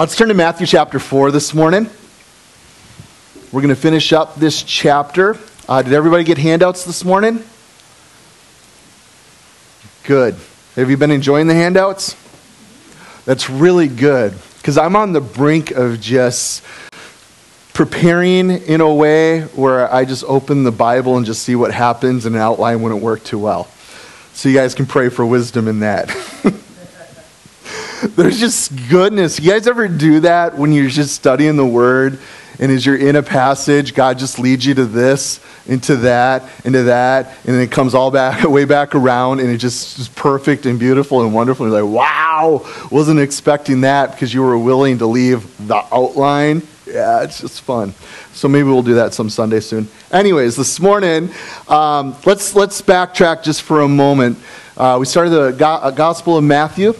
Let's turn to Matthew chapter 4 this morning. We're going to finish up this chapter. Uh, did everybody get handouts this morning? Good. Have you been enjoying the handouts? That's really good because I'm on the brink of just preparing in a way where I just open the Bible and just see what happens and an outline wouldn't work too well. So you guys can pray for wisdom in that. There's just goodness. You guys ever do that when you're just studying the Word and as you're in a passage, God just leads you to this, into that, into that, and then it comes all back, way back around, and it just is perfect and beautiful and wonderful. And you're like, wow, wasn't expecting that because you were willing to leave the outline. Yeah, it's just fun. So maybe we'll do that some Sunday soon. Anyways, this morning, um, let's let's backtrack just for a moment. Uh, we started the Go- Gospel of Matthew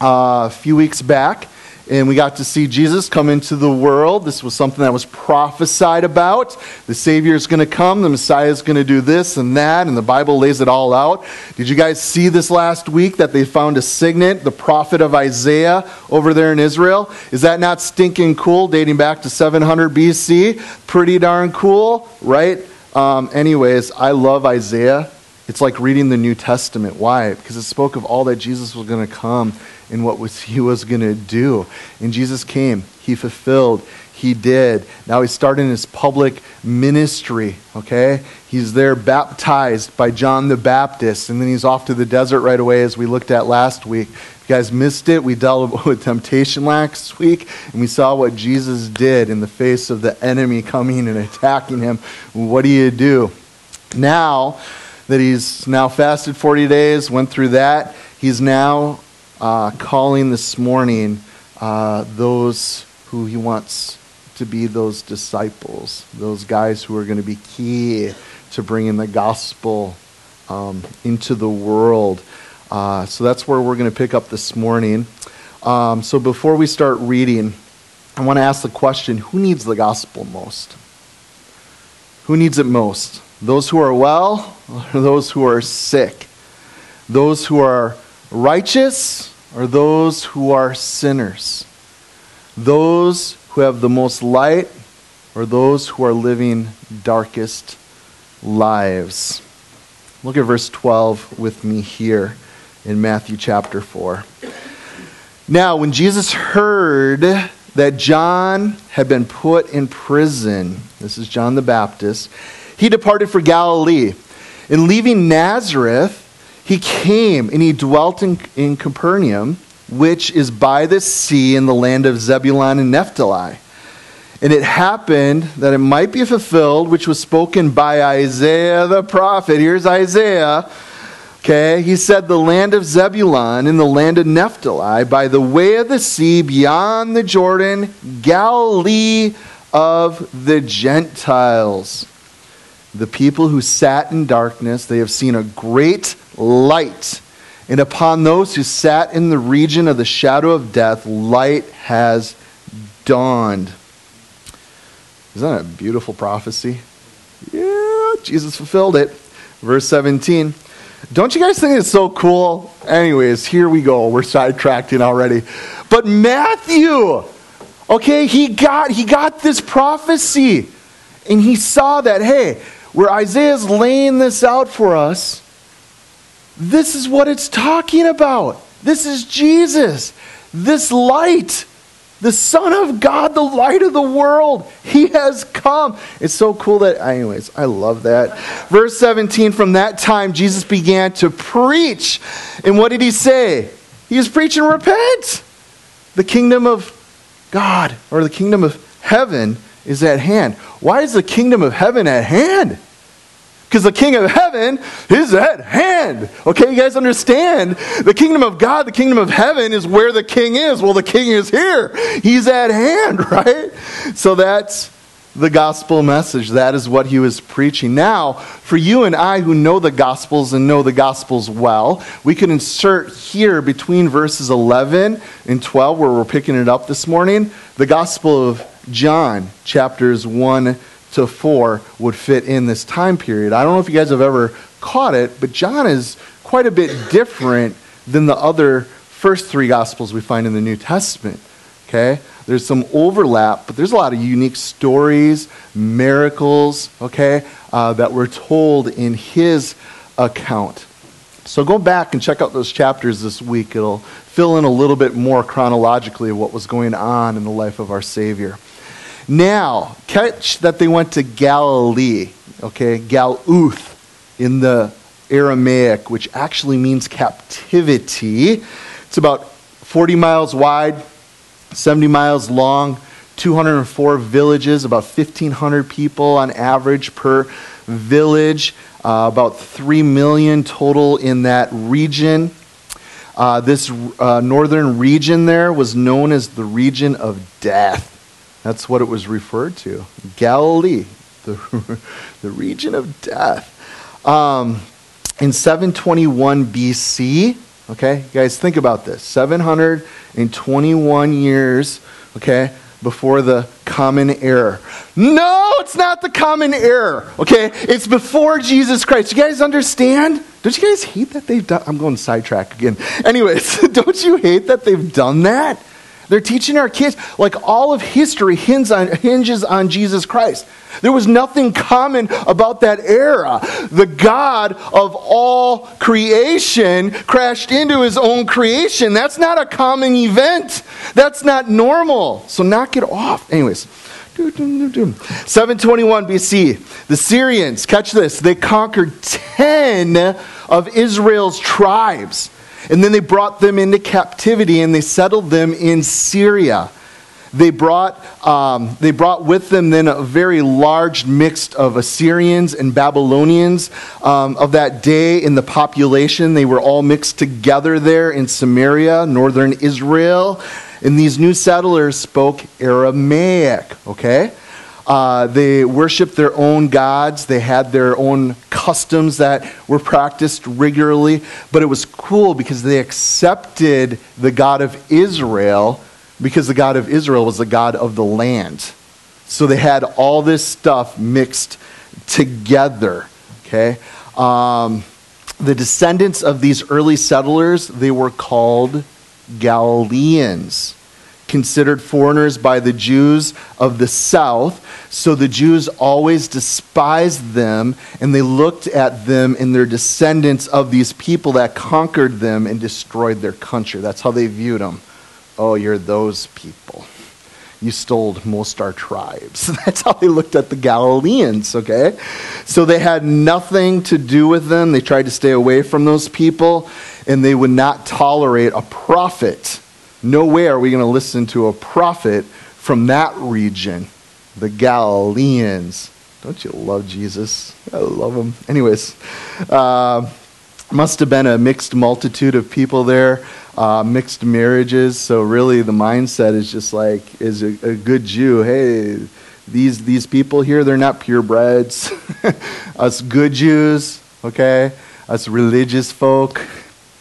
a few weeks back, and we got to see Jesus come into the world. This was something that was prophesied about. The Savior is going to come, the Messiah is going to do this and that, and the Bible lays it all out. Did you guys see this last week that they found a signet, the prophet of Isaiah, over there in Israel? Is that not stinking cool, dating back to 700 BC? Pretty darn cool, right? Um, anyways, I love Isaiah. It's like reading the New Testament. Why? Because it spoke of all that Jesus was going to come and what was, he was going to do. And Jesus came, he fulfilled, he did. Now he's starting his public ministry, okay? He's there baptized by John the Baptist, and then he's off to the desert right away, as we looked at last week. You guys missed it, we dealt with temptation last week, and we saw what Jesus did in the face of the enemy coming and attacking him. What do you do? Now that he's now fasted 40 days, went through that, he's now uh, calling this morning uh, those who he wants to be those disciples, those guys who are going to be key to bringing the gospel um, into the world. Uh, so that's where we're going to pick up this morning. Um, so before we start reading, I want to ask the question who needs the gospel most? Who needs it most? Those who are well or those who are sick? Those who are righteous are those who are sinners? Those who have the most light or those who are living darkest lives? Look at verse 12 with me here in Matthew chapter 4. Now, when Jesus heard that John had been put in prison, this is John the Baptist, he departed for Galilee. And leaving Nazareth, he came and he dwelt in, in Capernaum, which is by the sea in the land of Zebulun and Naphtali. And it happened that it might be fulfilled, which was spoken by Isaiah the prophet. Here's Isaiah. Okay, he said, The land of Zebulun and the land of Naphtali, by the way of the sea beyond the Jordan, Galilee of the Gentiles. The people who sat in darkness, they have seen a great light. And upon those who sat in the region of the shadow of death, light has dawned. Isn't that a beautiful prophecy? Yeah, Jesus fulfilled it. Verse 17. Don't you guys think it's so cool? Anyways, here we go. We're sidetracking already. But Matthew, okay, he got he got this prophecy. And he saw that, hey, where Isaiah's laying this out for us, this is what it's talking about. This is Jesus, this light, the Son of God, the light of the world. He has come. It's so cool that, anyways, I love that. Verse 17 From that time, Jesus began to preach. And what did he say? He was preaching, repent. The kingdom of God or the kingdom of heaven is at hand. Why is the kingdom of heaven at hand? Because the king of heaven is at hand. Okay, you guys understand? The kingdom of God, the kingdom of heaven is where the king is. Well, the king is here. He's at hand, right? So that's the gospel message. That is what he was preaching. Now, for you and I who know the gospels and know the gospels well, we can insert here between verses 11 and 12, where we're picking it up this morning, the gospel of John, chapters 1 to 4 would fit in this time period. I don't know if you guys have ever caught it, but John is quite a bit different than the other first three gospels we find in the New Testament. Okay? There's some overlap, but there's a lot of unique stories, miracles, okay, uh, that were told in his account. So go back and check out those chapters this week. It'll fill in a little bit more chronologically what was going on in the life of our Savior. Now, catch that they went to Galilee, okay, Galuth in the Aramaic, which actually means captivity. It's about 40 miles wide, 70 miles long, 204 villages, about 1,500 people on average per village, uh, about 3 million total in that region. Uh, this uh, northern region there was known as the region of death. That's what it was referred to. Galilee, the, the region of death. Um, in 721 BC, okay, guys think about this 721 years, okay, before the common era. No, it's not the common era, okay? It's before Jesus Christ. You guys understand? Don't you guys hate that they've done? I'm going sidetrack again. Anyways, don't you hate that they've done that? They're teaching our kids, like all of history hinges on, hinges on Jesus Christ. There was nothing common about that era. The God of all creation crashed into his own creation. That's not a common event. That's not normal. So knock it off. Anyways, 721 BC, the Syrians, catch this, they conquered 10 of Israel's tribes. And then they brought them into captivity and they settled them in Syria. They brought, um, they brought with them then a very large mix of Assyrians and Babylonians um, of that day in the population. They were all mixed together there in Samaria, northern Israel. And these new settlers spoke Aramaic, okay? Uh, they worshiped their own gods. They had their own customs that were practiced regularly. But it was cool because they accepted the God of Israel because the God of Israel was the God of the land. So they had all this stuff mixed together. Okay? Um, the descendants of these early settlers, they were called Galileans considered foreigners by the Jews of the south. So the Jews always despised them, and they looked at them and their descendants of these people that conquered them and destroyed their country. That's how they viewed them. Oh, you're those people. You stole most our tribes. That's how they looked at the Galileans, okay? So they had nothing to do with them. They tried to stay away from those people, and they would not tolerate a prophet no way are we going to listen to a prophet from that region, the Galileans. Don't you love Jesus? I love him. Anyways, uh, must have been a mixed multitude of people there, uh, mixed marriages. So really, the mindset is just like, is a, a good Jew, hey, these these people here, they're not purebreds. Us good Jews, okay, us religious folk,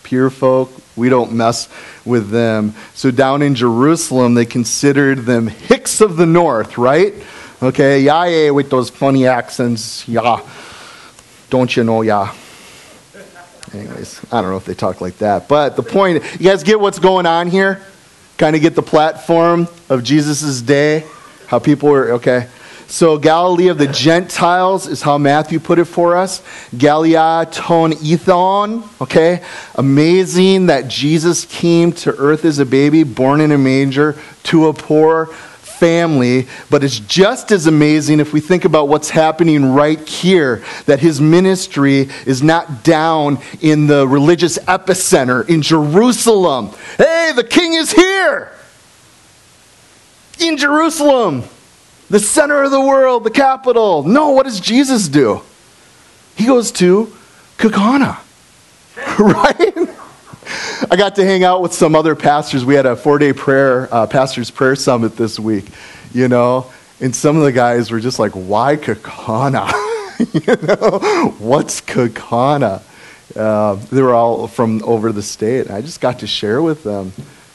pure folk, we don't mess with them. So down in Jerusalem, they considered them Hicks of the North, right? Okay, yeah, yeah, with those funny accents, yeah. Don't you know, yeah. Anyways, I don't know if they talk like that. But the point, you guys get what's going on here? Kind of get the platform of Jesus' day? How people were, okay. So, Galilee of the Gentiles is how Matthew put it for us. Galilea ton ethon. Okay? Amazing that Jesus came to earth as a baby, born in a manger, to a poor family. But it's just as amazing if we think about what's happening right here that his ministry is not down in the religious epicenter in Jerusalem. Hey, the king is here! In Jerusalem the center of the world, the capital. No, what does Jesus do? He goes to Kaukauna, right? I got to hang out with some other pastors. We had a four day prayer, uh, pastor's prayer summit this week, you know, and some of the guys were just like, why Kaukauna? you know, what's Kaukauna? Uh, they were all from over the state. I just got to share with them,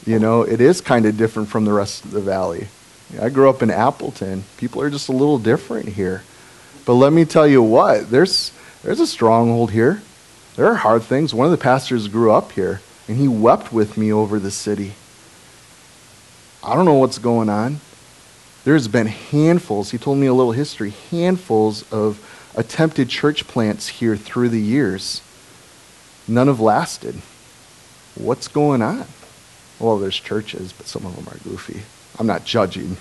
you know, it is kind of different from the rest of the valley. I grew up in Appleton. People are just a little different here. But let me tell you what, there's, there's a stronghold here. There are hard things. One of the pastors grew up here, and he wept with me over the city. I don't know what's going on. There's been handfuls, he told me a little history, handfuls of attempted church plants here through the years. None have lasted. What's going on? Well, there's churches, but some of them are goofy. I'm not judging.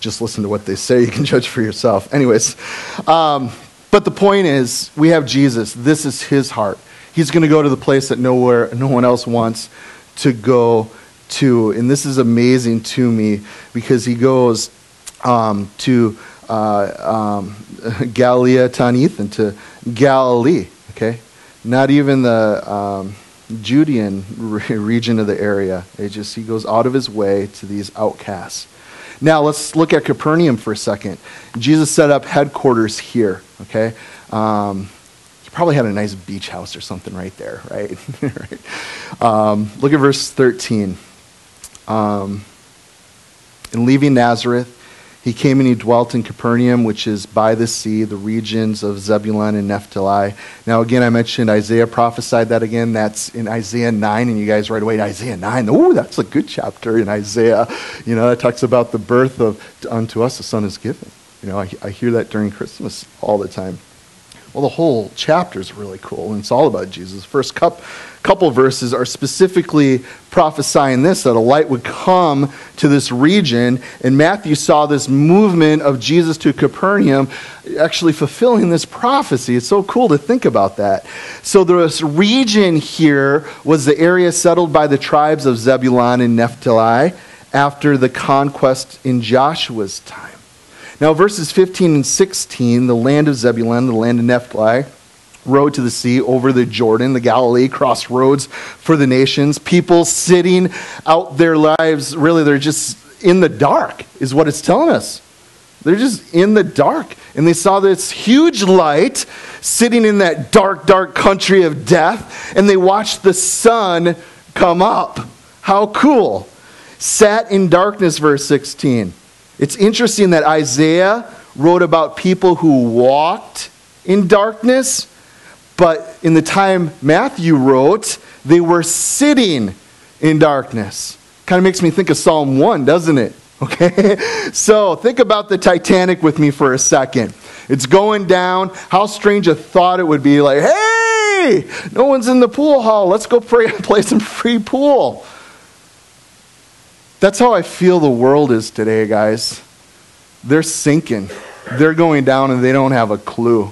Just listen to what they say. You can judge for yourself. Anyways, um, but the point is, we have Jesus. This is his heart. He's going to go to the place that nowhere, no one else wants to go to. And this is amazing to me because he goes um, to uh, um, Galilee, Tanith, to Galilee. Okay, not even the um, Judean region of the area. It just he goes out of his way to these outcasts. Now let's look at Capernaum for a second. Jesus set up headquarters here. Okay. Um, he probably had a nice beach house or something right there, right? right. Um, look at verse 13. Um, in leaving Nazareth, he came and he dwelt in Capernaum, which is by the sea, the regions of Zebulun and Naphtali. Now, again, I mentioned Isaiah prophesied that again. That's in Isaiah 9, and you guys right away, Isaiah 9. Oh, that's a good chapter in Isaiah. You know, that talks about the birth of, unto us a son is given. You know, I, I hear that during Christmas all the time. Well, the whole chapter is really cool, and it's all about Jesus. The First cup, couple verses are specifically prophesying this that a light would come to this region, and Matthew saw this movement of Jesus to Capernaum actually fulfilling this prophecy. It's so cool to think about that. So, this region here was the area settled by the tribes of Zebulun and Naphtali after the conquest in Joshua's time. Now, verses 15 and 16, the land of Zebulun, the land of Naphtali, road to the sea over the Jordan, the Galilee, crossroads for the nations. People sitting out their lives, really, they're just in the dark, is what it's telling us. They're just in the dark. And they saw this huge light sitting in that dark, dark country of death, and they watched the sun come up. How cool. Sat in darkness, verse 16. It's interesting that Isaiah wrote about people who walked in darkness, but in the time Matthew wrote, they were sitting in darkness. Kind of makes me think of Psalm 1, doesn't it? Okay? So think about the Titanic with me for a second. It's going down. How strange a thought it would be like, hey, no one's in the pool hall. Let's go play, play some free pool. That's how I feel the world is today, guys. They're sinking. They're going down and they don't have a clue.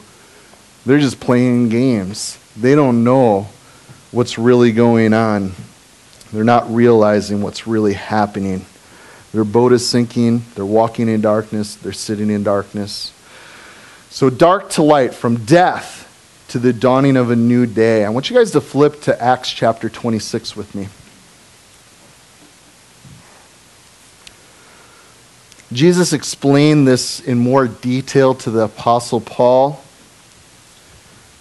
They're just playing games. They don't know what's really going on. They're not realizing what's really happening. Their boat is sinking. They're walking in darkness. They're sitting in darkness. So, dark to light, from death to the dawning of a new day. I want you guys to flip to Acts chapter 26 with me. Jesus explained this in more detail to the Apostle Paul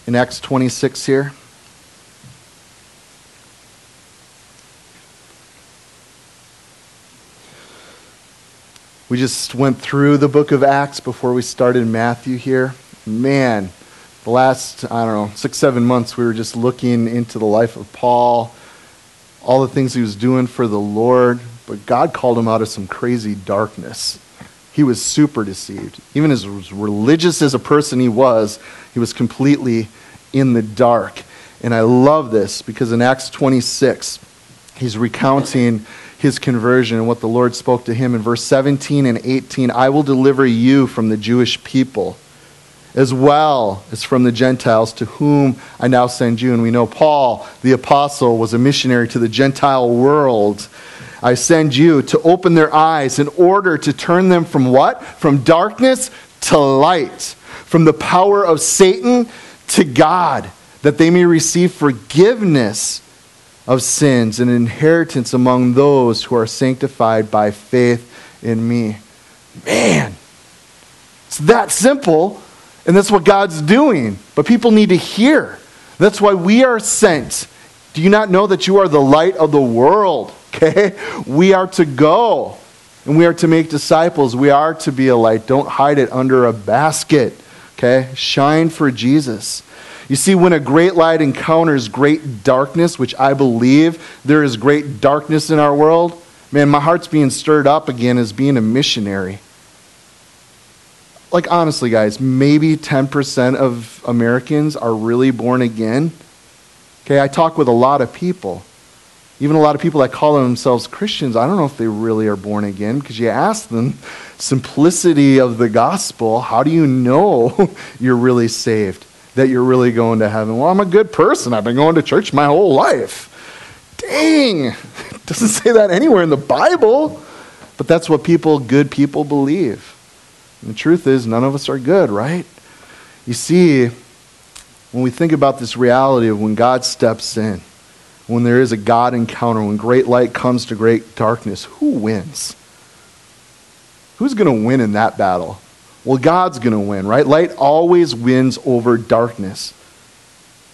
in Acts 26 here. We just went through the book of Acts before we started Matthew here. Man, the last, I don't know, six, seven months, we were just looking into the life of Paul, all the things he was doing for the Lord, but God called him out of some crazy darkness. He was super deceived. Even as religious as a person he was, he was completely in the dark. And I love this because in Acts 26, he's recounting his conversion and what the Lord spoke to him in verse 17 and 18 I will deliver you from the Jewish people as well as from the Gentiles to whom I now send you. And we know Paul, the apostle, was a missionary to the Gentile world. I send you to open their eyes in order to turn them from what? From darkness to light, from the power of Satan to God, that they may receive forgiveness of sins and inheritance among those who are sanctified by faith in me. Man, it's that simple, and that's what God's doing. But people need to hear. That's why we are sent. Do you not know that you are the light of the world? Okay? We are to go and we are to make disciples. We are to be a light. Don't hide it under a basket. Okay? Shine for Jesus. You see, when a great light encounters great darkness, which I believe there is great darkness in our world, Man, my heart's being stirred up again as being a missionary. Like, honestly, guys, maybe 10% of Americans are really born again. Okay, I talk with a lot of people. Even a lot of people that call themselves Christians, I don't know if they really are born again because you ask them, simplicity of the gospel, how do you know you're really saved, that you're really going to heaven? Well, I'm a good person. I've been going to church my whole life. Dang, it doesn't say that anywhere in the Bible. But that's what people, good people, believe. And the truth is, none of us are good, right? You see, when we think about this reality of when God steps in, when there is a God encounter, when great light comes to great darkness, who wins? Who's going to win in that battle? Well, God's going to win, right? Light always wins over darkness.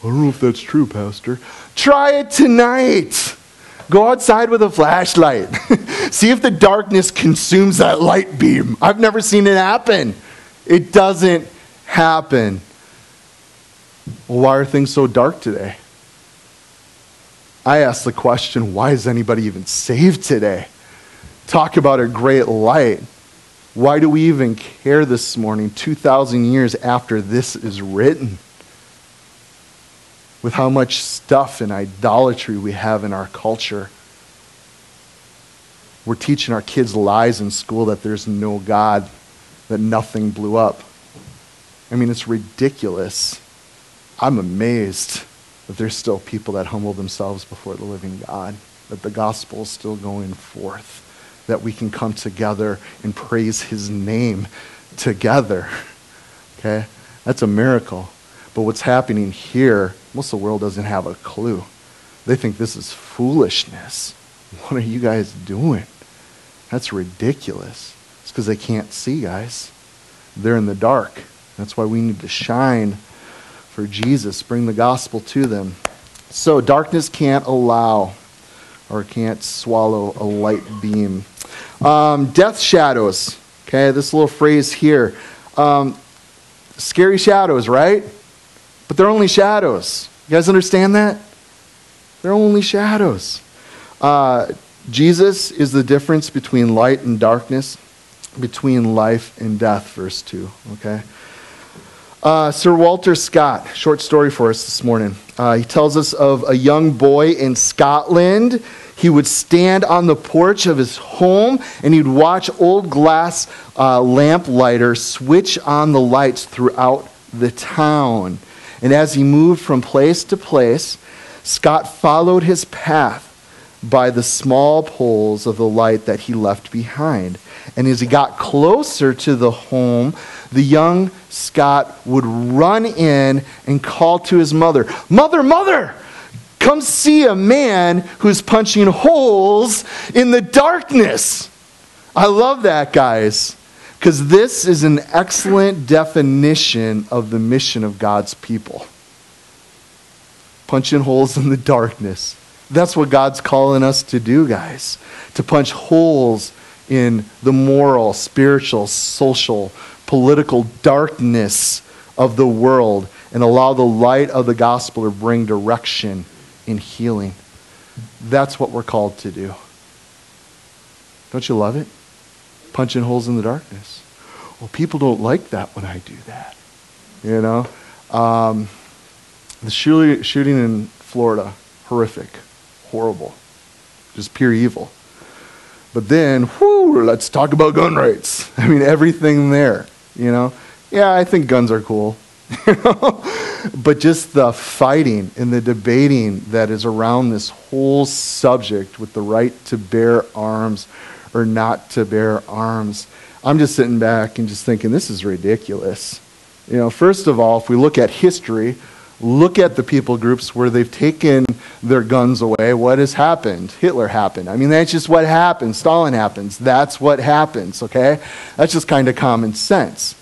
I don't know if that's true, Pastor. Try it tonight. Go outside with a flashlight. See if the darkness consumes that light beam. I've never seen it happen. It doesn't happen. Well, why are things so dark today? I ask the question why is anybody even saved today? Talk about a great light. Why do we even care this morning, 2,000 years after this is written? With how much stuff and idolatry we have in our culture. We're teaching our kids lies in school that there's no God, that nothing blew up. I mean, it's ridiculous. I'm amazed that there's still people that humble themselves before the living God, that the gospel is still going forth, that we can come together and praise his name together. Okay? That's a miracle. But what's happening here, most of the world doesn't have a clue. They think this is foolishness. What are you guys doing? That's ridiculous. It's because they can't see, guys. They're in the dark. That's why we need to shine for Jesus, bring the gospel to them. So darkness can't allow or can't swallow a light beam. Um, death shadows. Okay, this little phrase here. Um, scary shadows, right? But they're only shadows. You guys understand that? They're only shadows. Uh, Jesus is the difference between light and darkness, between life and death, verse 2. Okay? Uh, Sir Walter Scott, short story for us this morning. Uh, he tells us of a young boy in Scotland. He would stand on the porch of his home and he'd watch old glass uh, lamplighter switch on the lights throughout the town. And as he moved from place to place, Scott followed his path by the small poles of the light that he left behind. And as he got closer to the home, the young Scott would run in and call to his mother, Mother, mother, come see a man who's punching holes in the darkness. I love that, guys, because this is an excellent definition of the mission of God's people. Punching holes in the darkness. That's what God's calling us to do, guys. To punch holes in the moral, spiritual, social, political darkness of the world and allow the light of the gospel to bring direction in healing. That's what we're called to do. Don't you love it? Punching holes in the darkness. Well, people don't like that when I do that. You know? Um, the shooting in Florida, horrific, horrible, just pure evil. But then, whoo, let's talk about gun rights. I mean, everything there, you know? Yeah, I think guns are cool. You know? But just the fighting and the debating that is around this whole subject with the right to bear arms or not to bear arms. I'm just sitting back and just thinking, this is ridiculous. You know, first of all, if we look at history, look at the people groups where they've taken their guns away. What has happened? Hitler happened. I mean, that's just what happens. Stalin happens. That's what happens, okay? That's just kind of common sense.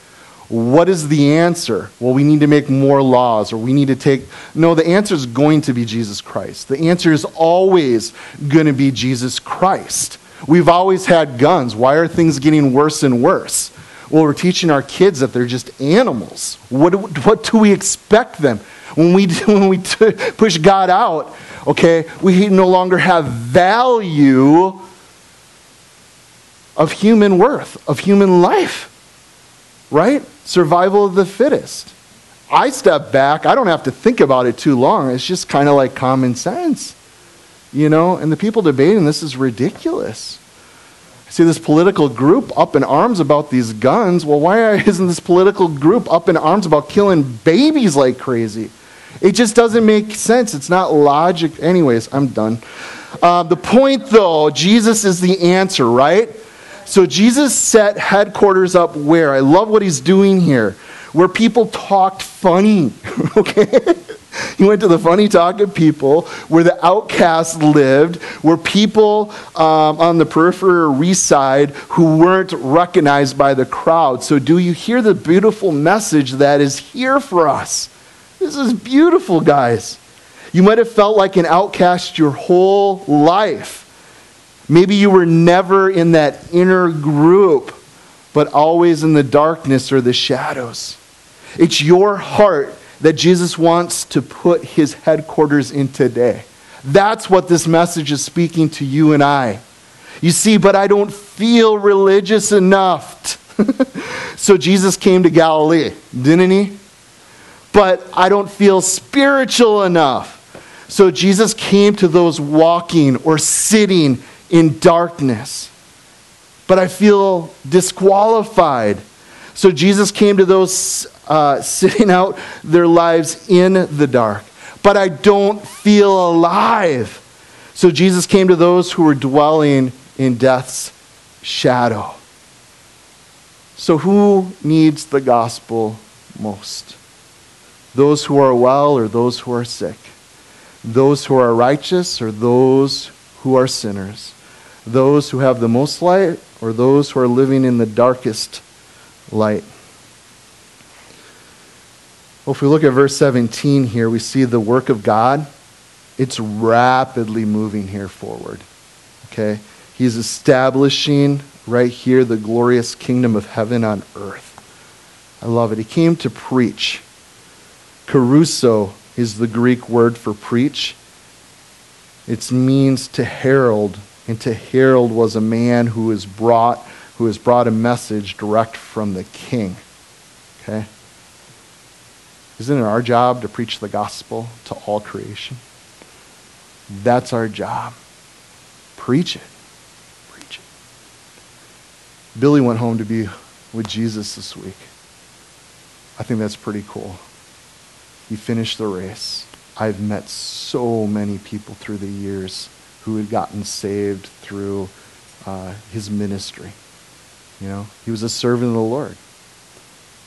What is the answer? Well, we need to make more laws or we need to take. No, the answer is going to be Jesus Christ. The answer is always going to be Jesus Christ. We've always had guns. Why are things getting worse and worse? Well, we're teaching our kids that they're just animals. What, what do we expect them? When we, when we t- push God out, okay, we no longer have value of human worth, of human life, right? Survival of the fittest. I step back, I don't have to think about it too long. It's just kind of like common sense, you know? And the people debating this is ridiculous. See this political group up in arms about these guns. Well, why isn't this political group up in arms about killing babies like crazy? It just doesn't make sense. It's not logic. Anyways, I'm done. Uh, the point, though, Jesus is the answer, right? So Jesus set headquarters up where? I love what he's doing here. Where people talked funny, okay? he went to the funny talking people where the outcasts lived, where people um, on the periphery side who weren't recognized by the crowd. So, do you hear the beautiful message that is here for us? This is beautiful, guys. You might have felt like an outcast your whole life. Maybe you were never in that inner group, but always in the darkness or the shadows. It's your heart that Jesus wants to put his headquarters in today. That's what this message is speaking to you and I. You see, but I don't feel religious enough. so Jesus came to Galilee, didn't he? But I don't feel spiritual enough. So Jesus came to those walking or sitting in darkness. But I feel disqualified. So Jesus came to those uh, sitting out their lives in the dark. But I don't feel alive. So Jesus came to those who were dwelling in death's shadow. So who needs the gospel most? Those who are well or those who are sick, those who are righteous or those who are sinners, those who have the most light or those who are living in the darkest light. Well, if we look at verse 17 here, we see the work of God. It's rapidly moving here forward. Okay? He's establishing right here the glorious kingdom of heaven on earth. I love it. He came to preach. Kerusso is the Greek word for preach. It means to herald, and to herald was a man who has brought who has brought a message direct from the king. Okay? Isn't it our job to preach the gospel to all creation? That's our job. Preach it. Preach it. Billy went home to be with Jesus this week. I think that's pretty cool. He finished the race. I've met so many people through the years who had gotten saved through uh, his ministry. You know, he was a servant of the Lord.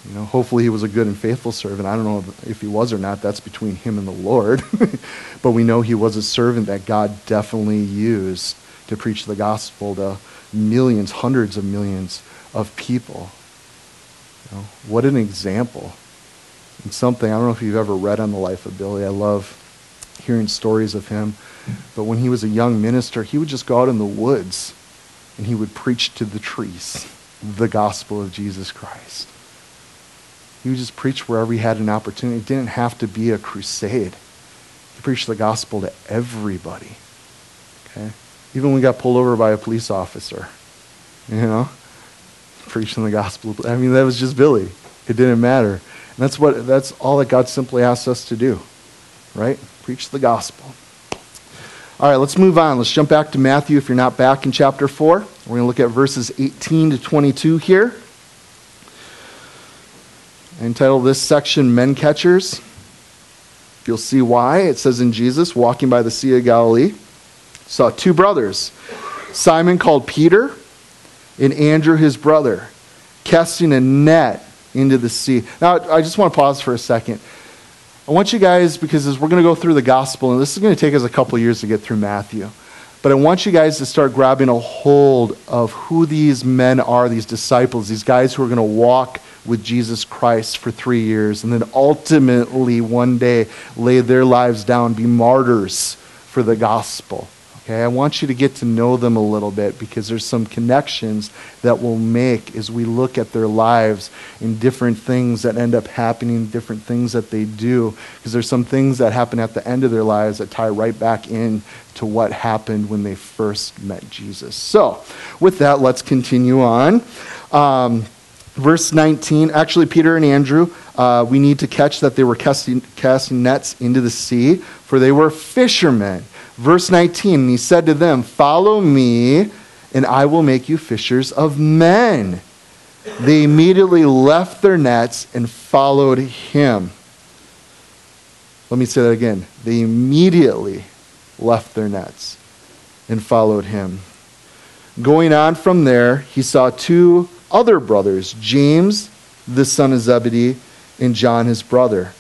You know, hopefully he was a good and faithful servant. I don't know if he was or not. That's between him and the Lord. but we know he was a servant that God definitely used to preach the gospel to millions, hundreds of millions of people. You know, what an example and something, I don't know if you've ever read on the life of Billy. I love hearing stories of him. But when he was a young minister, he would just go out in the woods and he would preach to the trees the gospel of Jesus Christ. He would just preach wherever he had an opportunity. It didn't have to be a crusade. He preached the gospel to everybody. Okay? Even when we got pulled over by a police officer, you know, preaching the gospel. I mean, that was just Billy. It didn't matter. And that's, what, that's all that God simply asks us to do, right? Preach the gospel. All right, let's move on. Let's jump back to Matthew if you're not back in chapter 4. We're going to look at verses 18 to 22 here. I entitled this section Men Catchers. You'll see why. It says in Jesus, walking by the Sea of Galilee, saw two brothers, Simon called Peter, and Andrew his brother, casting a net into the sea. Now, I just want to pause for a second. I want you guys, because as we're going to go through the gospel, and this is going to take us a couple years to get through Matthew, but I want you guys to start grabbing a hold of who these men are, these disciples, these guys who are going to walk with Jesus Christ for three years and then ultimately one day lay their lives down, be martyrs for the gospel. Okay, I want you to get to know them a little bit because there's some connections that we'll make as we look at their lives and different things that end up happening, different things that they do. Because there's some things that happen at the end of their lives that tie right back in to what happened when they first met Jesus. So, with that, let's continue on. Um, verse 19, actually, Peter and Andrew, uh, we need to catch that they were casting, casting nets into the sea, for they were fishermen. Verse 19, he said to them, Follow me, and I will make you fishers of men. They immediately left their nets and followed him. Let me say that again. They immediately left their nets and followed him. Going on from there, he saw two other brothers, James, the son of Zebedee, and John, his brother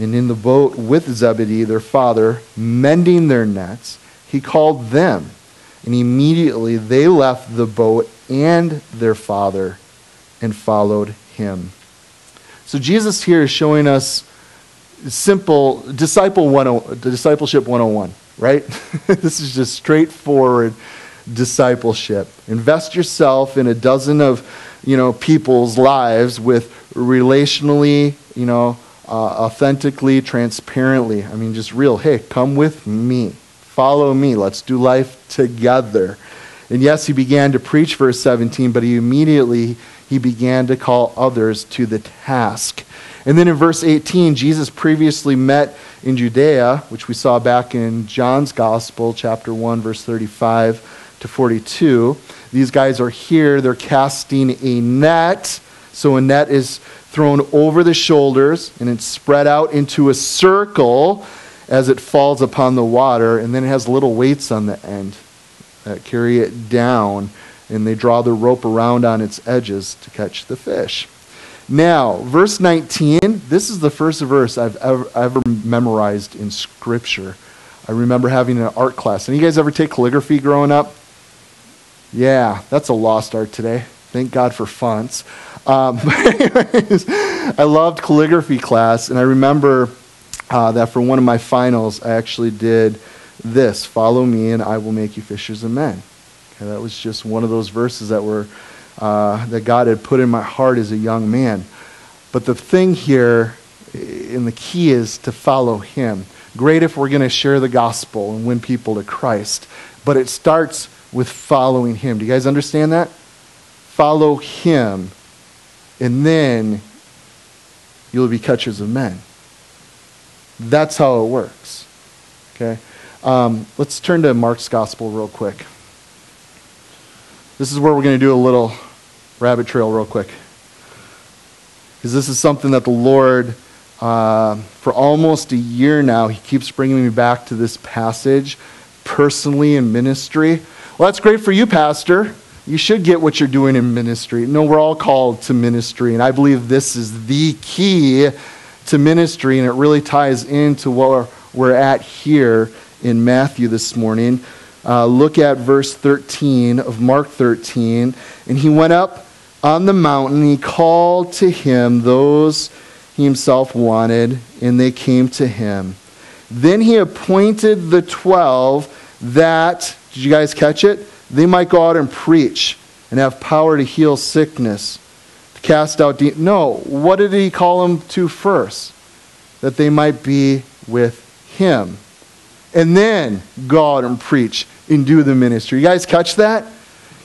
and in the boat with Zebedee, their father, mending their nets, he called them. And immediately they left the boat and their father and followed him. So Jesus here is showing us simple disciple 10, discipleship 101, right? this is just straightforward discipleship. Invest yourself in a dozen of, you know, people's lives with relationally, you know, uh, authentically, transparently. I mean, just real. Hey, come with me. Follow me. Let's do life together. And yes, he began to preach, verse 17, but he immediately he began to call others to the task. And then in verse 18, Jesus previously met in Judea, which we saw back in John's Gospel, chapter 1, verse 35 to 42. These guys are here. They're casting a net. So a net is thrown over the shoulders and it's spread out into a circle as it falls upon the water, and then it has little weights on the end that carry it down, and they draw the rope around on its edges to catch the fish. Now, verse 19, this is the first verse I've ever, ever memorized in Scripture. I remember having an art class. And you guys ever take calligraphy growing up? Yeah, that's a lost art today. Thank God for fonts. Um, anyways, I loved calligraphy class, and I remember uh, that for one of my finals, I actually did this Follow me, and I will make you fishers of men. Okay, that was just one of those verses that were uh, that God had put in my heart as a young man. But the thing here, and the key is to follow Him. Great if we're going to share the gospel and win people to Christ, but it starts with following Him. Do you guys understand that? Follow Him and then you'll be catchers of men. That's how it works. Okay? Um, let's turn to Mark's gospel real quick. This is where we're going to do a little rabbit trail real quick. Because this is something that the Lord, uh, for almost a year now, He keeps bringing me back to this passage personally in ministry. Well, that's great for you, Pastor you should get what you're doing in ministry. No, we're all called to ministry, and I believe this is the key to ministry, and it really ties into what we're at here in Matthew this morning. Uh, look at verse 13 of Mark 13. And he went up on the mountain, he called to him those he himself wanted, and they came to him. Then he appointed the twelve that, did you guys catch it? They might go out and preach and have power to heal sickness, to cast out demons. No, what did he call them to first? That they might be with him. And then go out and preach and do the ministry. You guys catch that?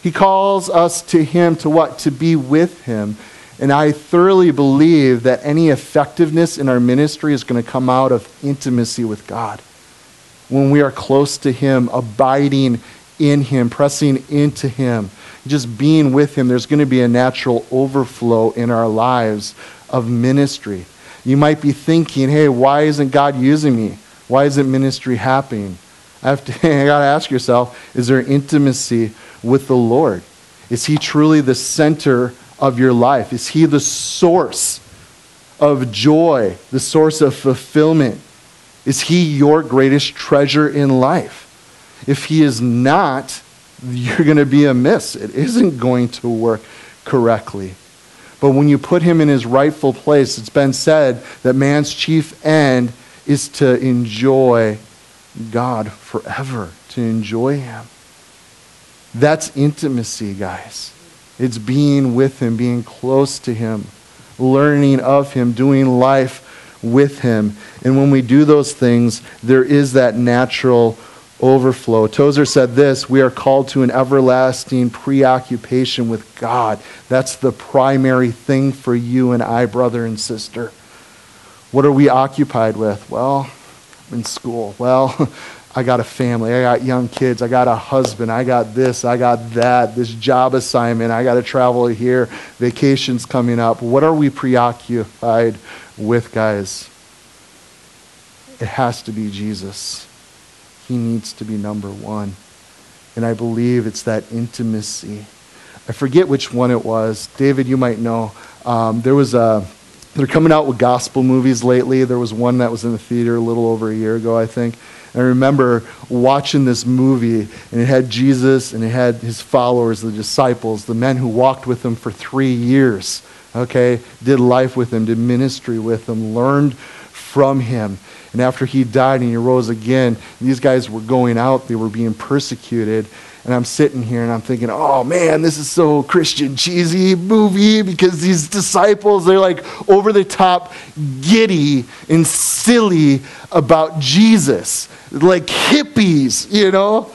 He calls us to him to what? To be with him. And I thoroughly believe that any effectiveness in our ministry is going to come out of intimacy with God. When we are close to him, abiding in Him, pressing into Him, just being with Him, there's going to be a natural overflow in our lives of ministry. You might be thinking, hey, why isn't God using me? Why isn't ministry happening? I have to, I got to ask yourself, is there intimacy with the Lord? Is He truly the center of your life? Is He the source of joy, the source of fulfillment? Is He your greatest treasure in life? If he is not, you're going to be amiss. It isn't going to work correctly. But when you put him in his rightful place, it's been said that man's chief end is to enjoy God forever, to enjoy Him. That's intimacy, guys. It's being with Him, being close to Him, learning of Him, doing life with Him. And when we do those things, there is that natural overflow. Tozer said this We are called to an everlasting preoccupation with God. That's the primary thing for you and I, brother and sister. What are we occupied with? Well, I'm in school. Well, I got a family. I got young kids. I got a husband. I got this. I got that. This job assignment. I got to travel here. Vacations coming up. What are we preoccupied with, guys? It has to be Jesus. He needs to be number one. And I believe it's that intimacy. I forget which one it was. David, you might know. Um, there was a, they're coming out with gospel movies lately. There was one that was in the theater a little over a year ago, I think. And I remember watching this movie, and it had Jesus and it had his followers, the disciples, the men who walked with him for three years, okay, did life with him, did ministry with him, learned from him. And after he died and he rose again, these guys were going out, they were being persecuted. And I'm sitting here and I'm thinking, oh man, this is so Christian cheesy movie because these disciples, they're like over the top, giddy and silly about Jesus, like hippies, you know?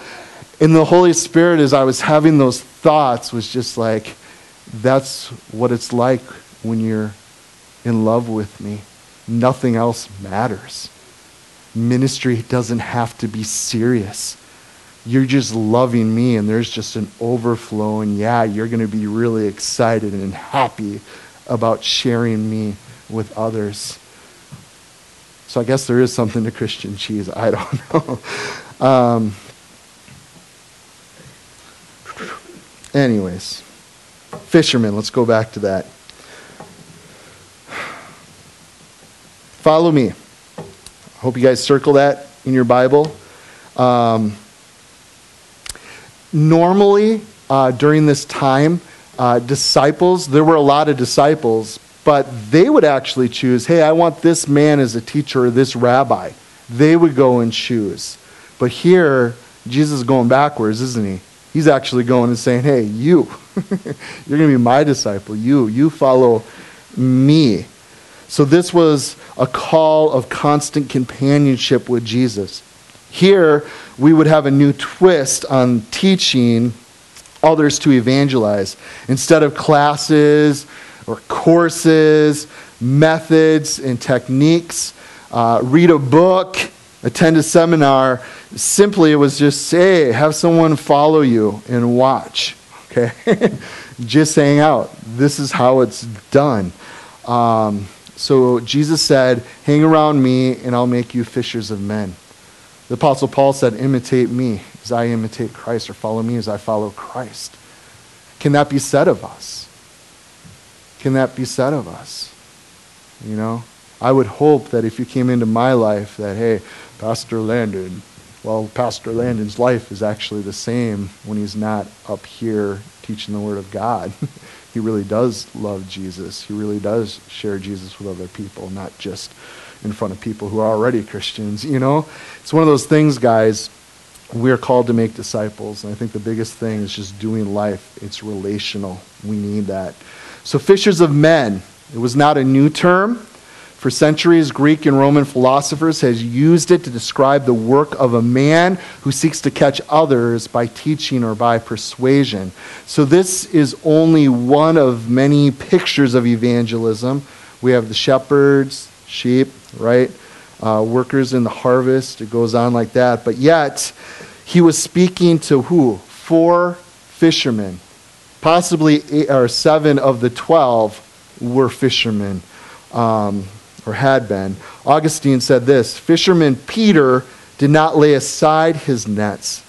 And the Holy Spirit, as I was having those thoughts, was just like, that's what it's like when you're in love with me. Nothing else matters ministry doesn't have to be serious. You're just loving me, and there's just an overflow. And yeah, you're going to be really excited and happy about sharing me with others. So I guess there is something to Christian cheese. I don't know. Um, anyways, fishermen, let's go back to that. Follow me hope you guys circle that in your Bible. Um, normally, uh, during this time, uh, disciples, there were a lot of disciples, but they would actually choose, hey, I want this man as a teacher or this rabbi. They would go and choose. But here, Jesus is going backwards, isn't he? He's actually going and saying, hey, you, you're going to be my disciple. You, you follow me. So this was a call of constant companionship with Jesus. Here, we would have a new twist on teaching others to evangelize. Instead of classes or courses, methods, and techniques, uh, read a book, attend a seminar, simply it was just say, have someone follow you and watch. Okay? just hang out. This is how it's done. Um, so Jesus said, Hang around me, and I'll make you fishers of men. The Apostle Paul said, Imitate me as I imitate Christ, or follow me as I follow Christ. Can that be said of us? Can that be said of us? You know? I would hope that if you came into my life, that, hey, Pastor Landon, well, Pastor Landon's life is actually the same when he's not up here teaching the Word of God. he really does love Jesus. He really does share Jesus with other people, not just in front of people who are already Christians, you know? It's one of those things, guys. We're called to make disciples. And I think the biggest thing is just doing life. It's relational. We need that. So, fishers of men, it was not a new term. For centuries, Greek and Roman philosophers has used it to describe the work of a man who seeks to catch others by teaching or by persuasion. So this is only one of many pictures of evangelism. We have the shepherds, sheep, right? Uh, workers in the harvest. It goes on like that. But yet, he was speaking to who? Four fishermen. Possibly eight or seven of the twelve were fishermen. Um, or had been. Augustine said this Fisherman Peter did not lay aside his nets,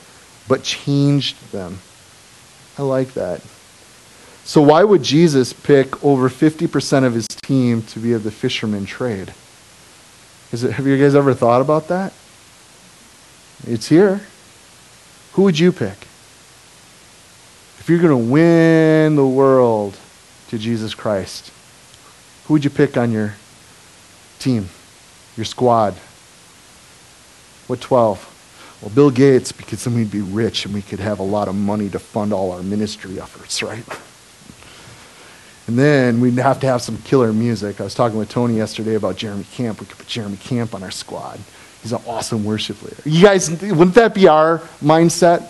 but changed them. I like that. So, why would Jesus pick over 50% of his team to be of the fisherman trade? Is it, have you guys ever thought about that? It's here. Who would you pick? If you're going to win the world to Jesus Christ, who would you pick on your team, your squad? What 12? Well, Bill Gates, because then we'd be rich and we could have a lot of money to fund all our ministry efforts, right? And then we'd have to have some killer music. I was talking with Tony yesterday about Jeremy Camp. We could put Jeremy Camp on our squad. He's an awesome worship leader. You guys, wouldn't that be our mindset,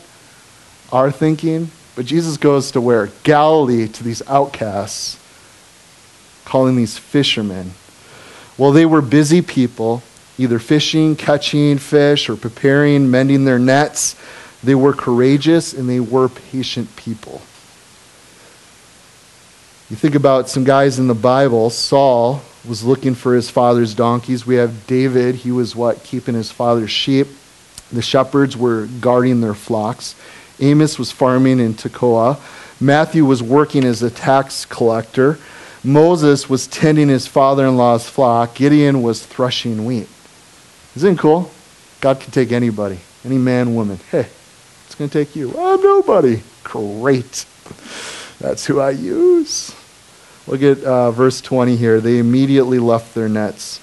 our thinking? But Jesus goes to where? Galilee, to these outcasts, calling these fishermen. Well, they were busy people, either fishing, catching fish, or preparing, mending their nets. They were courageous and they were patient people. You think about some guys in the Bible. Saul was looking for his father's donkeys. We have David. He was what? Keeping his father's sheep. The shepherds were guarding their flocks. Amos was farming in Tekoa. Matthew was working as a tax collector. Moses was tending his father in law's flock. Gideon was threshing wheat. Isn't cool? God can take anybody, any man, woman. Hey, it's going to take you. I'm nobody. Great. That's who I use. Look at uh, verse 20 here. They immediately left their nets.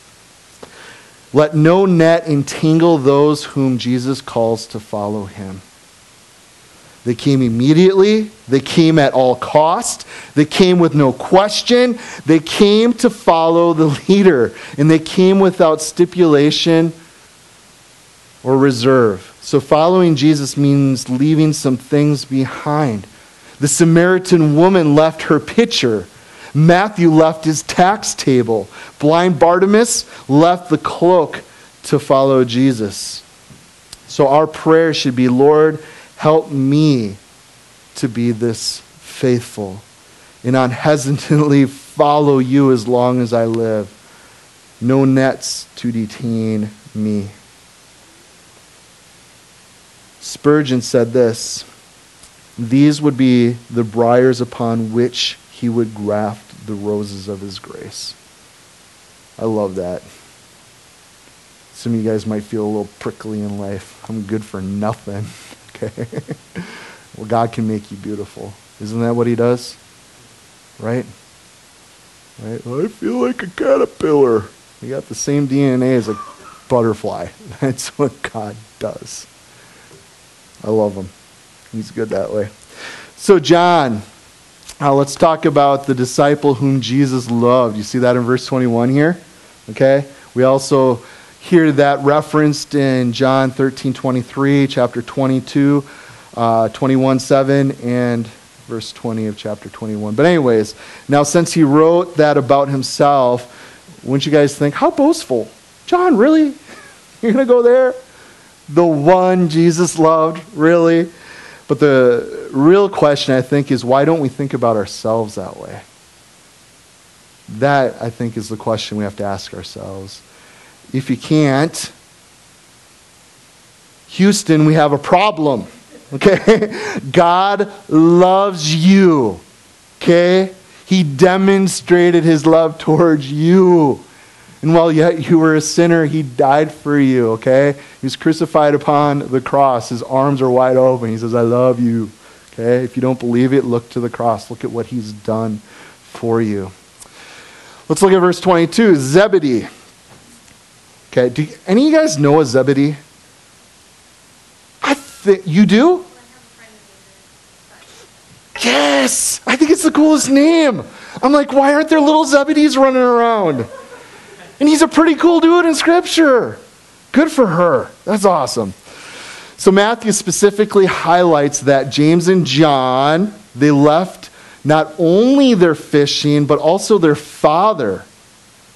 Let no net entangle those whom Jesus calls to follow him. They came immediately. They came at all cost. They came with no question. They came to follow the leader. And they came without stipulation or reserve. So following Jesus means leaving some things behind. The Samaritan woman left her pitcher Matthew left his tax table. Blind Bartimaeus left the cloak to follow Jesus. So our prayer should be Lord, help me to be this faithful and unhesitantly follow you as long as I live. No nets to detain me. Spurgeon said this These would be the briars upon which he would graft the roses of his grace. I love that. Some of you guys might feel a little prickly in life. I'm good for nothing. Okay? well, God can make you beautiful. Isn't that what he does? Right? Right? I feel like a caterpillar. You got the same DNA as a butterfly. That's what God does. I love him. He's good that way. So, John, now let's talk about the disciple whom Jesus loved. You see that in verse 21 here? Okay? We also hear that referenced in John 13 23, chapter 22, uh, 21 7, and verse 20 of chapter 21. But, anyways, now since he wrote that about himself, wouldn't you guys think, how boastful? John, really? You're going to go there? The one Jesus loved? Really? But the real question, I think, is why don't we think about ourselves that way? That, I think, is the question we have to ask ourselves. If you can't, Houston, we have a problem. Okay? God loves you. Okay? He demonstrated his love towards you. And while yet you were a sinner, he died for you, okay? He was crucified upon the cross. His arms are wide open. He says, I love you. Okay? If you don't believe it, look to the cross. Look at what he's done for you. Let's look at verse 22. Zebedee. Okay, do any of you guys know a Zebedee? I think you do? Yes! I think it's the coolest name. I'm like, why aren't there little Zebedees running around? And he's a pretty cool dude in Scripture. Good for her. That's awesome. So Matthew specifically highlights that James and John, they left not only their fishing, but also their father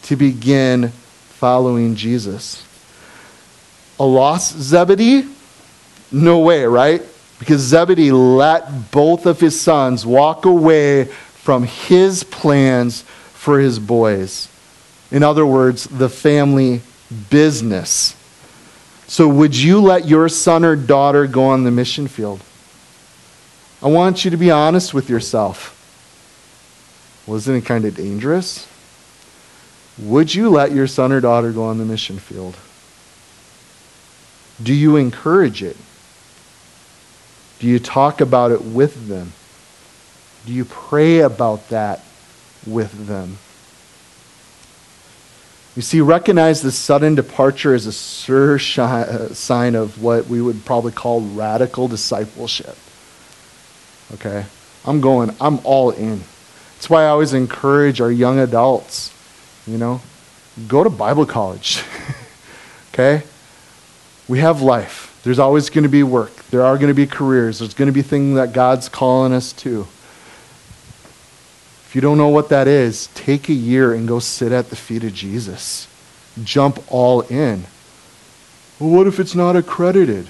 to begin following Jesus. A lost Zebedee? No way, right? Because Zebedee let both of his sons walk away from his plans for his boys. In other words, the family business. So, would you let your son or daughter go on the mission field? I want you to be honest with yourself. Wasn't it kind of dangerous? Would you let your son or daughter go on the mission field? Do you encourage it? Do you talk about it with them? Do you pray about that with them? You see, recognize the sudden departure as a sure uh, sign of what we would probably call radical discipleship. Okay? I'm going, I'm all in. That's why I always encourage our young adults, you know, go to Bible college. okay? We have life. There's always going to be work. There are going to be careers. There's going to be things that God's calling us to. If you don't know what that is, take a year and go sit at the feet of Jesus. Jump all in. Well, what if it's not accredited?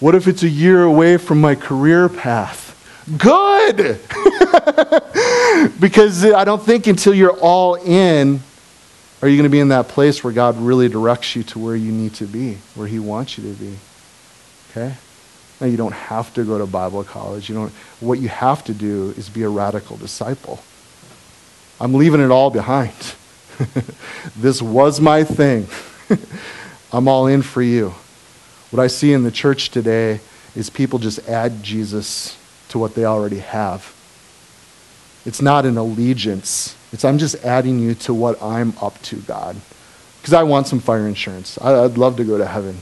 What if it's a year away from my career path? Good! because I don't think until you're all in are you going to be in that place where God really directs you to where you need to be, where He wants you to be. Okay? Now, you don't have to go to Bible college. You don't, what you have to do is be a radical disciple. I'm leaving it all behind. this was my thing. I'm all in for you. What I see in the church today is people just add Jesus to what they already have. It's not an allegiance. It's I'm just adding you to what I'm up to, God. Because I want some fire insurance. I'd love to go to heaven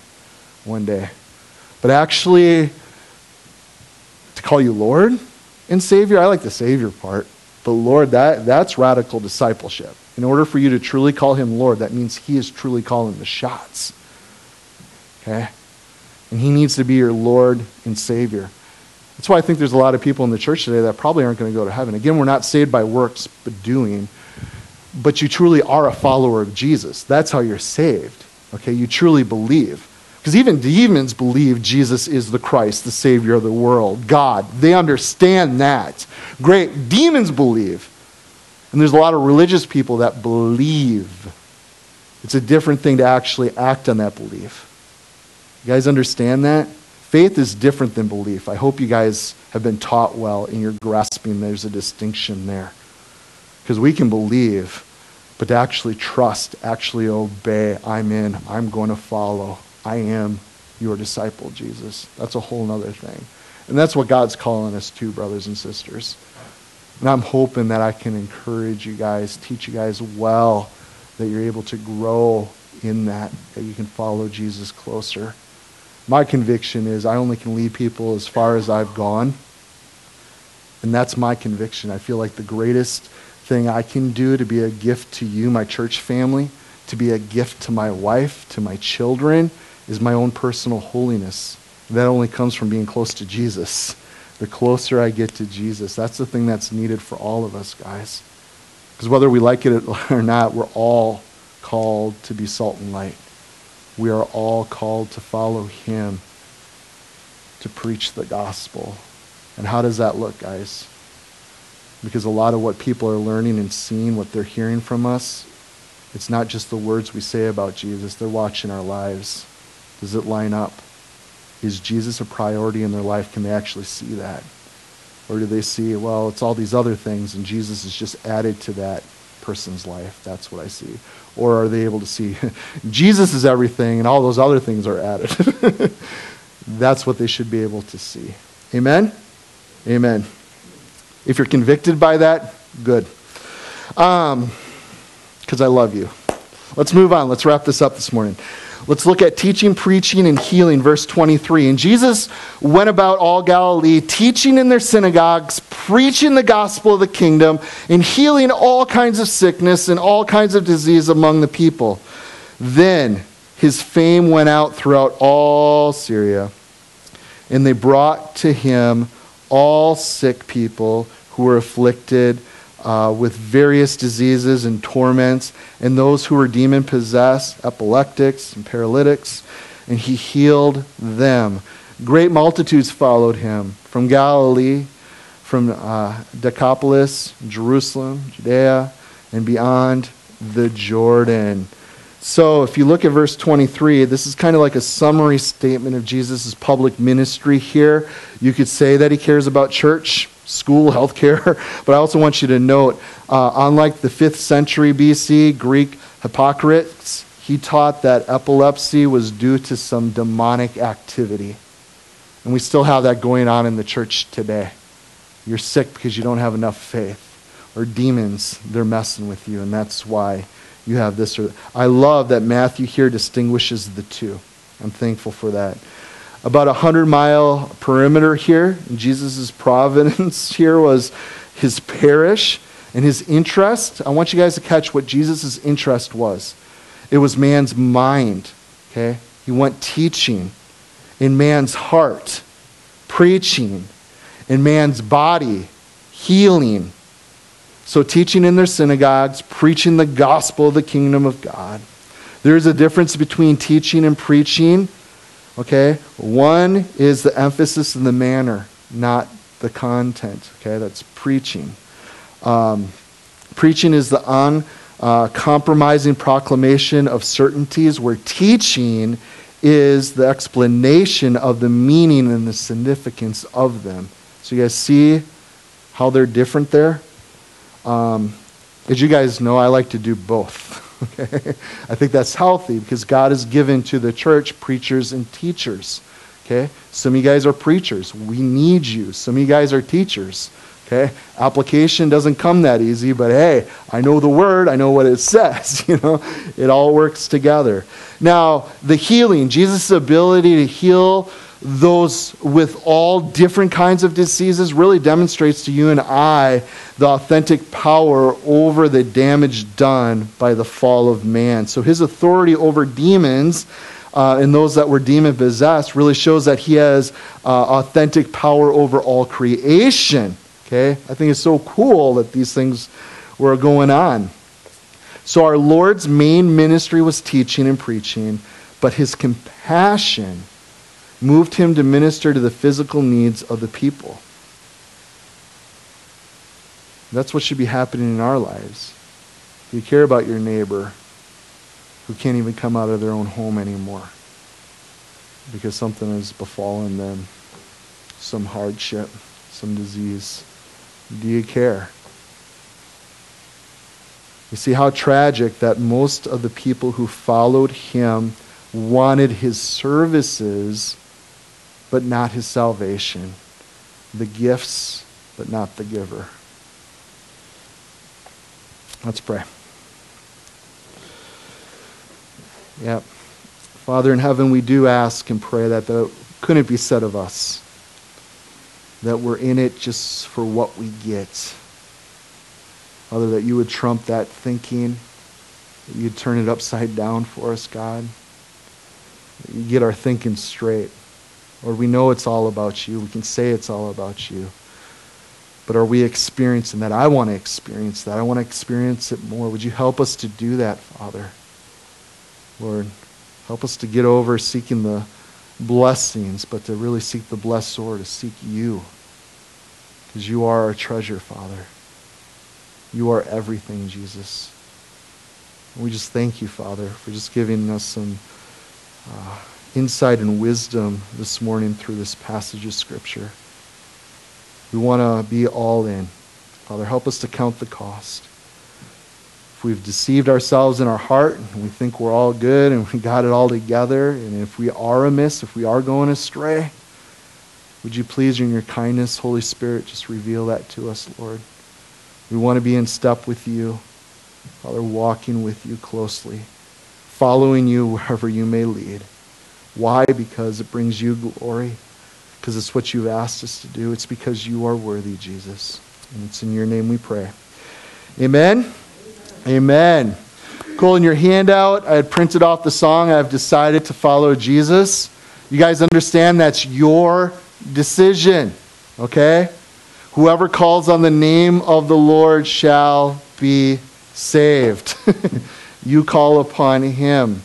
one day. But actually, to call you Lord and Savior, I like the Savior part. But Lord, that, that's radical discipleship. In order for you to truly call him Lord, that means he is truly calling the shots. Okay? And he needs to be your Lord and Savior. That's why I think there's a lot of people in the church today that probably aren't going to go to heaven. Again, we're not saved by works, but doing. But you truly are a follower of Jesus. That's how you're saved. Okay? You truly believe. Because even demons believe Jesus is the Christ, the Savior of the world, God. They understand that. Great. Demons believe. And there's a lot of religious people that believe. It's a different thing to actually act on that belief. You guys understand that? Faith is different than belief. I hope you guys have been taught well and you're grasping there's a distinction there. Because we can believe, but to actually trust, actually obey, I'm in, I'm going to follow. I am your disciple, Jesus. That's a whole other thing. And that's what God's calling us to, brothers and sisters. And I'm hoping that I can encourage you guys, teach you guys well, that you're able to grow in that, that you can follow Jesus closer. My conviction is I only can lead people as far as I've gone. And that's my conviction. I feel like the greatest thing I can do to be a gift to you, my church family, to be a gift to my wife, to my children, is my own personal holiness. That only comes from being close to Jesus. The closer I get to Jesus, that's the thing that's needed for all of us, guys. Because whether we like it or not, we're all called to be salt and light. We are all called to follow Him, to preach the gospel. And how does that look, guys? Because a lot of what people are learning and seeing, what they're hearing from us, it's not just the words we say about Jesus, they're watching our lives. Does it line up? Is Jesus a priority in their life? Can they actually see that? Or do they see, well, it's all these other things and Jesus is just added to that person's life? That's what I see. Or are they able to see Jesus is everything and all those other things are added? That's what they should be able to see. Amen? Amen. If you're convicted by that, good. Because um, I love you. Let's move on. Let's wrap this up this morning. Let's look at teaching, preaching, and healing, verse 23. And Jesus went about all Galilee, teaching in their synagogues, preaching the gospel of the kingdom, and healing all kinds of sickness and all kinds of disease among the people. Then his fame went out throughout all Syria, and they brought to him all sick people who were afflicted uh, with various diseases and torments, and those who were demon possessed, epileptics and paralytics, and he healed them. Great multitudes followed him from Galilee, from uh, Decapolis, Jerusalem, Judea, and beyond the Jordan. So, if you look at verse 23, this is kind of like a summary statement of Jesus' public ministry here. You could say that he cares about church, school, healthcare. But I also want you to note, uh, unlike the 5th century BC Greek Hippocrates, he taught that epilepsy was due to some demonic activity. And we still have that going on in the church today. You're sick because you don't have enough faith. Or demons, they're messing with you, and that's why you have this or. I love that Matthew here distinguishes the two. I'm thankful for that. About a hundred mile perimeter here, Jesus' providence here was his parish and his interest. I want you guys to catch what Jesus' interest was. It was man's mind. Okay? He went teaching in man's heart, preaching in man's body, healing. So, teaching in their synagogues, preaching the gospel of the kingdom of God. There's a difference between teaching and preaching. Okay? One is the emphasis and the manner, not the content. Okay? That's preaching. Um, preaching is the uncompromising uh, proclamation of certainties, where teaching is the explanation of the meaning and the significance of them. So, you guys see how they're different there? Um, as you guys know, I like to do both. Okay? I think that's healthy because God has given to the church preachers and teachers. Okay? Some of you guys are preachers. We need you. Some of you guys are teachers. Okay? Application doesn't come that easy, but hey, I know the word, I know what it says, you know. It all works together. Now, the healing, Jesus' ability to heal those with all different kinds of diseases really demonstrates to you and I the authentic power over the damage done by the fall of man. So his authority over demons uh, and those that were demon possessed really shows that he has uh, authentic power over all creation. Okay? I think it's so cool that these things were going on. So our Lord's main ministry was teaching and preaching, but his compassion moved him to minister to the physical needs of the people. That's what should be happening in our lives. Do you care about your neighbor who can't even come out of their own home anymore because something has befallen them, some hardship, some disease. Do you care? You see how tragic that most of the people who followed him wanted his services but not his salvation, the gifts, but not the giver. Let's pray. Yep. Father in heaven, we do ask and pray that the couldn't be said of us that we're in it just for what we get. Father, that you would trump that thinking, that you'd turn it upside down for us, God. That you get our thinking straight. Lord, we know it's all about you. We can say it's all about you. But are we experiencing that? I want to experience that. I want to experience it more. Would you help us to do that, Father? Lord, help us to get over seeking the blessings, but to really seek the blessor, to seek you. Because you are our treasure, Father. You are everything, Jesus. And we just thank you, Father, for just giving us some. Uh, insight and wisdom this morning through this passage of Scripture. We want to be all in. Father, help us to count the cost. If we've deceived ourselves in our heart and we think we're all good and we got it all together, and if we are amiss, if we are going astray, would you please, in your kindness, Holy Spirit, just reveal that to us, Lord? We want to be in step with you. Father, walking with you closely, following you wherever you may lead. Why? Because it brings you glory. Because it's what you've asked us to do. It's because you are worthy, Jesus. And it's in your name we pray. Amen. Amen. Cool. In your handout, I had printed off the song, I've decided to follow Jesus. You guys understand that's your decision. Okay? Whoever calls on the name of the Lord shall be saved. you call upon him.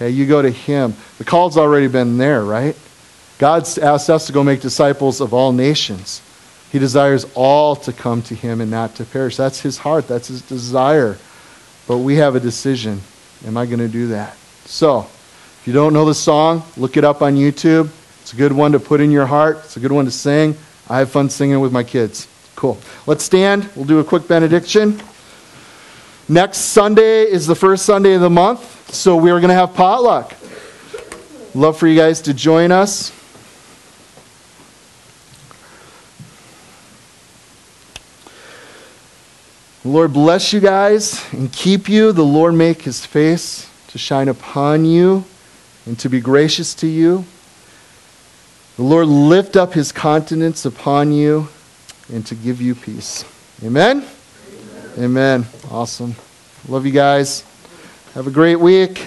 Okay, you go to Him. The call's already been there, right? God's asked us to go make disciples of all nations. He desires all to come to Him and not to perish. That's His heart, that's His desire. But we have a decision. Am I going to do that? So, if you don't know the song, look it up on YouTube. It's a good one to put in your heart, it's a good one to sing. I have fun singing with my kids. Cool. Let's stand. We'll do a quick benediction. Next Sunday is the first Sunday of the month. So we are going to have potluck. Love for you guys to join us. Lord bless you guys and keep you. The Lord make his face to shine upon you and to be gracious to you. The Lord lift up his countenance upon you and to give you peace. Amen? Amen. Amen. Awesome. Love you guys. Have a great week.